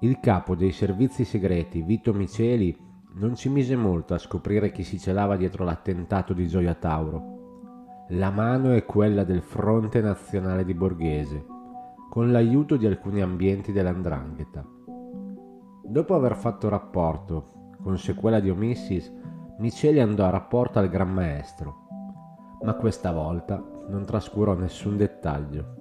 Il capo dei servizi segreti, Vito Miceli, non ci mise molto a scoprire chi si celava dietro l'attentato di Gioia Tauro. La mano è quella del Fronte Nazionale di Borghese, con l'aiuto di alcuni ambienti dell'Andrangheta. Dopo aver fatto rapporto con sequela di Omissis, Miceli andò a rapporto al Gran Maestro, ma questa volta non trascurò nessun dettaglio.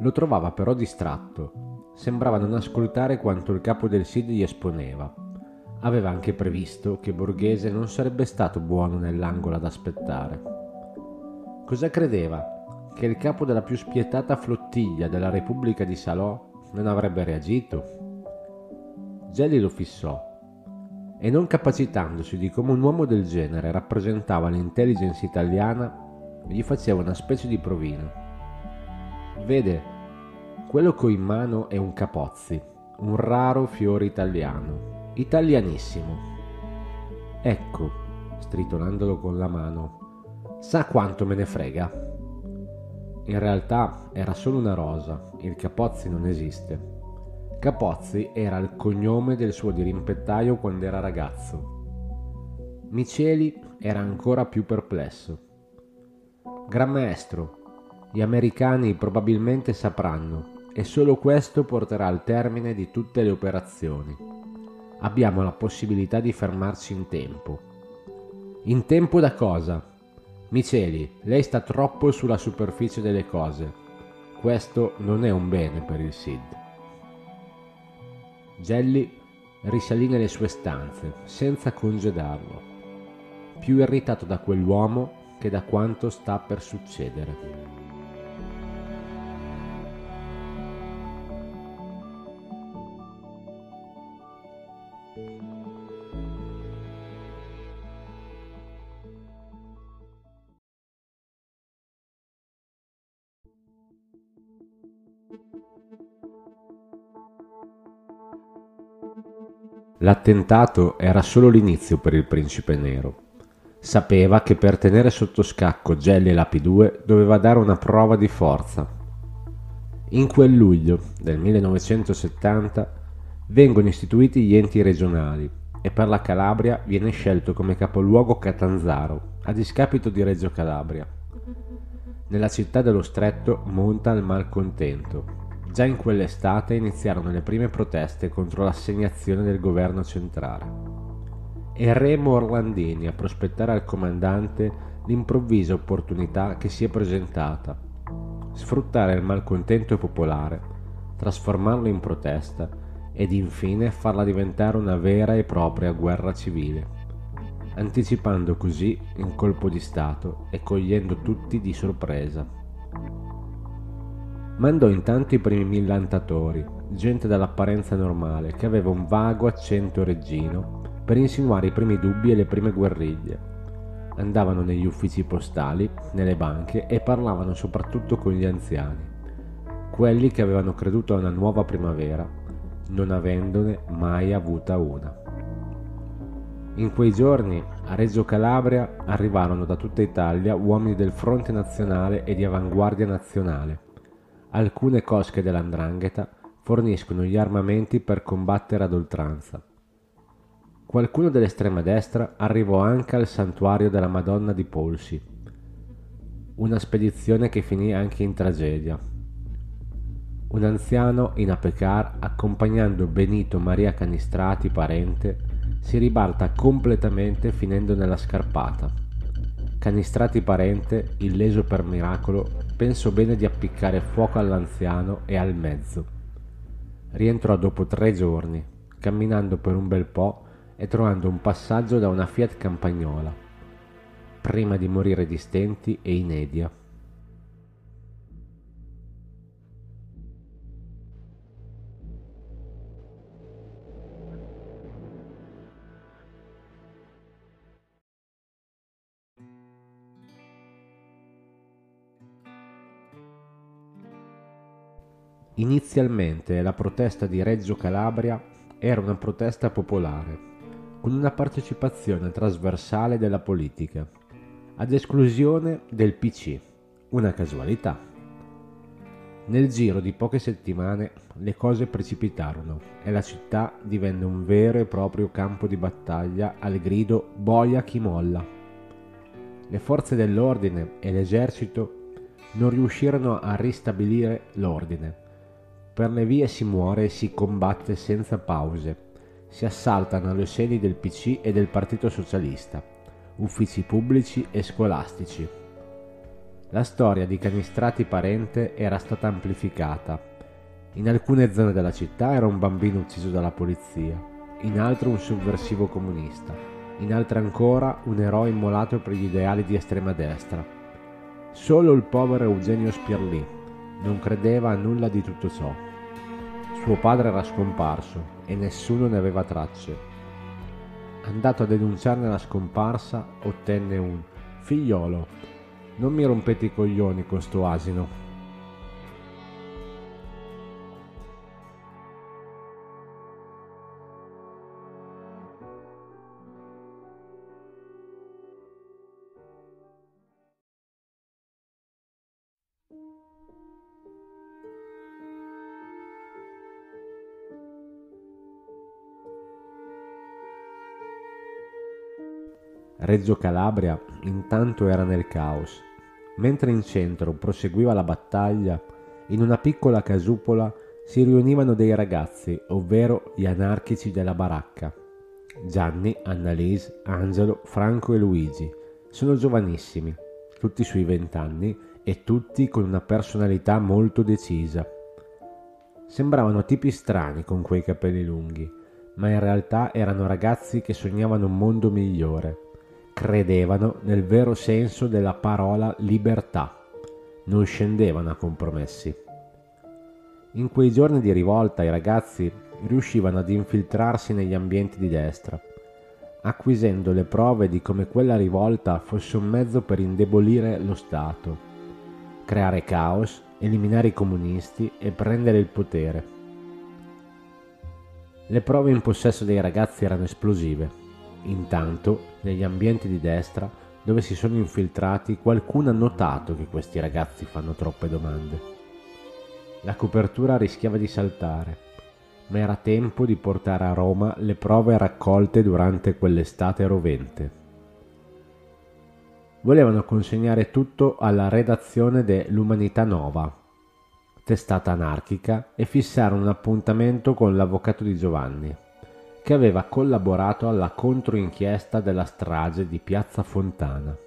Lo trovava però distratto sembrava non ascoltare quanto il capo del SID gli esponeva. Aveva anche previsto che Borghese non sarebbe stato buono nell'angolo ad aspettare. Cosa credeva? Che il capo della più spietata flottiglia della Repubblica di Salò non avrebbe reagito? Gelli lo fissò e non capacitandosi di come un uomo del genere rappresentava l'intelligence italiana, gli faceva una specie di provino. Vede, quello che ho in mano è un capozzi, un raro fiore italiano, italianissimo. Ecco, stritolandolo con la mano, sa quanto me ne frega? In realtà era solo una rosa, il Capozzi non esiste. Capozzi era il cognome del suo dirimpettaio quando era ragazzo. Miceli era ancora più perplesso. Gran maestro, gli americani probabilmente sapranno e solo questo porterà al termine di tutte le operazioni. Abbiamo la possibilità di fermarci in tempo. In tempo da cosa? Miceli, lei sta troppo sulla superficie delle cose. Questo non è un bene per il SID. Gelli risalì nelle sue stanze, senza congedarlo, più irritato da quell'uomo che da quanto sta per succedere. L'attentato era solo l'inizio per il principe nero. Sapeva che per tenere sotto scacco Gelli e Lapi 2 doveva dare una prova di forza. In quel luglio del 1970 vengono istituiti gli enti regionali e per la Calabria viene scelto come capoluogo Catanzaro, a discapito di Reggio Calabria. Nella città dello stretto monta il malcontento Già in quell'estate iniziarono le prime proteste contro l'assegnazione del governo centrale. E Remo Orlandini a prospettare al comandante l'improvvisa opportunità che si è presentata. Sfruttare il malcontento popolare, trasformarlo in protesta ed infine farla diventare una vera e propria guerra civile, anticipando così il colpo di Stato e cogliendo tutti di sorpresa. Mandò intanto i primi millantatori, gente dall'apparenza normale, che aveva un vago accento reggino, per insinuare i primi dubbi e le prime guerriglie. Andavano negli uffici postali, nelle banche e parlavano soprattutto con gli anziani, quelli che avevano creduto a una nuova primavera, non avendone mai avuta una. In quei giorni a Reggio Calabria arrivarono da tutta Italia uomini del Fronte Nazionale e di Avanguardia Nazionale, alcune cosche dell'andrangheta forniscono gli armamenti per combattere ad oltranza. Qualcuno dell'estrema destra arrivò anche al santuario della Madonna di Polsi, una spedizione che finì anche in tragedia. Un anziano in Apecar, accompagnando Benito Maria Canistrati, parente, si ribalta completamente finendo nella scarpata. Canistrati parente, illeso per miracolo, pensò bene di appiccare fuoco all'anziano e al mezzo. Rientrò dopo tre giorni, camminando per un bel po' e trovando un passaggio da una Fiat Campagnola, prima di morire di stenti e inedia. Inizialmente la protesta di Reggio Calabria era una protesta popolare, con una partecipazione trasversale della politica, ad esclusione del PC, una casualità. Nel giro di poche settimane le cose precipitarono e la città divenne un vero e proprio campo di battaglia al grido Boia chi molla. Le forze dell'ordine e l'esercito non riuscirono a ristabilire l'ordine. Per le vie si muore e si combatte senza pause. Si assaltano le sedi del PC e del Partito Socialista, uffici pubblici e scolastici, la storia di Canistrati Parente era stata amplificata. In alcune zone della città era un bambino ucciso dalla polizia, in altre un sovversivo comunista, in altre ancora un eroe immolato per gli ideali di estrema destra. Solo il povero Eugenio Spirlì non credeva a nulla di tutto ciò. Suo padre era scomparso e nessuno ne aveva tracce. Andato a denunciarne la scomparsa, ottenne un figliolo non mi rompete i coglioni con sto asino. Reggio Calabria intanto era nel caos. Mentre in centro proseguiva la battaglia, in una piccola casupola si riunivano dei ragazzi, ovvero gli anarchici della baracca. Gianni, Annalise, Angelo, Franco e Luigi. Sono giovanissimi, tutti sui vent'anni e tutti con una personalità molto decisa. Sembravano tipi strani con quei capelli lunghi, ma in realtà erano ragazzi che sognavano un mondo migliore credevano nel vero senso della parola libertà, non scendevano a compromessi. In quei giorni di rivolta i ragazzi riuscivano ad infiltrarsi negli ambienti di destra, acquisendo le prove di come quella rivolta fosse un mezzo per indebolire lo Stato, creare caos, eliminare i comunisti e prendere il potere. Le prove in possesso dei ragazzi erano esplosive Intanto, negli ambienti di destra, dove si sono infiltrati, qualcuno ha notato che questi ragazzi fanno troppe domande. La copertura rischiava di saltare, ma era tempo di portare a Roma le prove raccolte durante quell'estate rovente. Volevano consegnare tutto alla redazione de L'Umanità Nova, testata anarchica, e fissare un appuntamento con l'avvocato di Giovanni che aveva collaborato alla controinchiesta della strage di Piazza Fontana.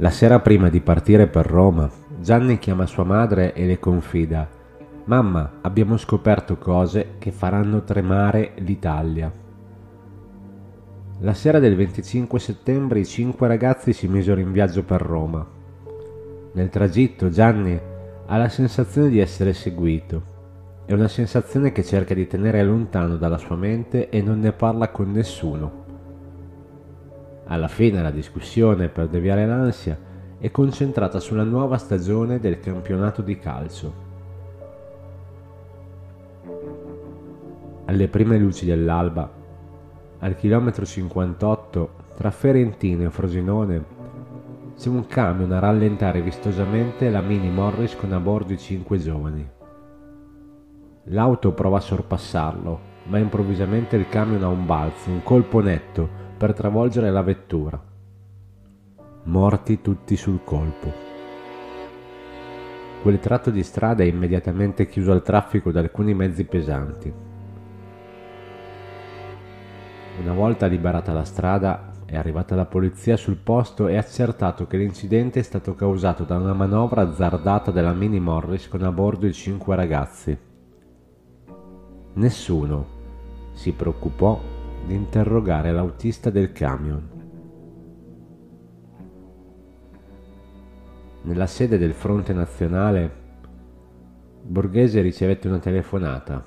La sera prima di partire per Roma, Gianni chiama sua madre e le confida Mamma, abbiamo scoperto cose che faranno tremare l'Italia. La sera del 25 settembre i cinque ragazzi si misero in viaggio per Roma. Nel tragitto Gianni ha la sensazione di essere seguito. È una sensazione che cerca di tenere lontano dalla sua mente e non ne parla con nessuno. Alla fine la discussione, per deviare l'ansia, è concentrata sulla nuova stagione del campionato di calcio. Alle prime luci dell'alba, al chilometro 58, tra Ferentino e Frosinone, c'è un camion a rallentare vistosamente la Mini Morris con a bordo i cinque giovani. L'auto prova a sorpassarlo, ma improvvisamente il camion ha un balzo, un colpo netto, per travolgere la vettura. Morti tutti sul colpo. Quel tratto di strada è immediatamente chiuso al traffico da alcuni mezzi pesanti. Una volta liberata la strada, è arrivata la polizia sul posto e ha accertato che l'incidente è stato causato da una manovra azzardata della Mini Morris con a bordo i cinque ragazzi. Nessuno si preoccupò di interrogare l'autista del camion. Nella sede del Fronte Nazionale, Borghese ricevette una telefonata.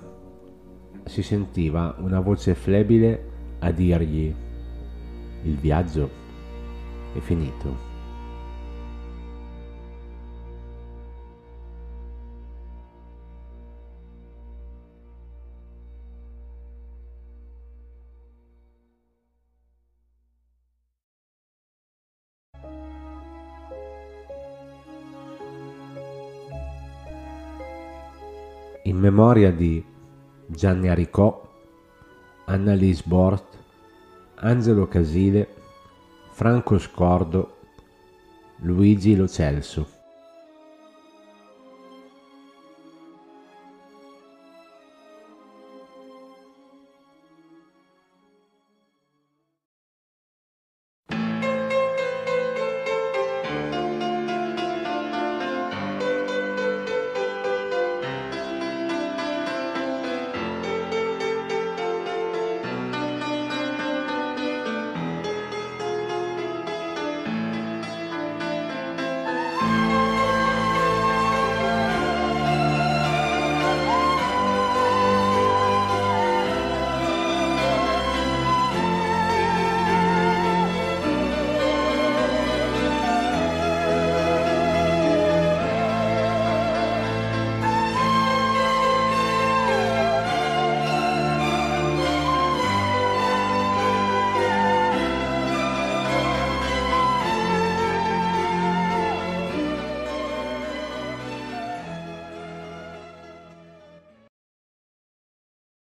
Si sentiva una voce flebile a dirgli il viaggio è finito. In memoria di Gianni Aricò, Annalise Bort, Angelo Casile, Franco Scordo, Luigi Lo Celso.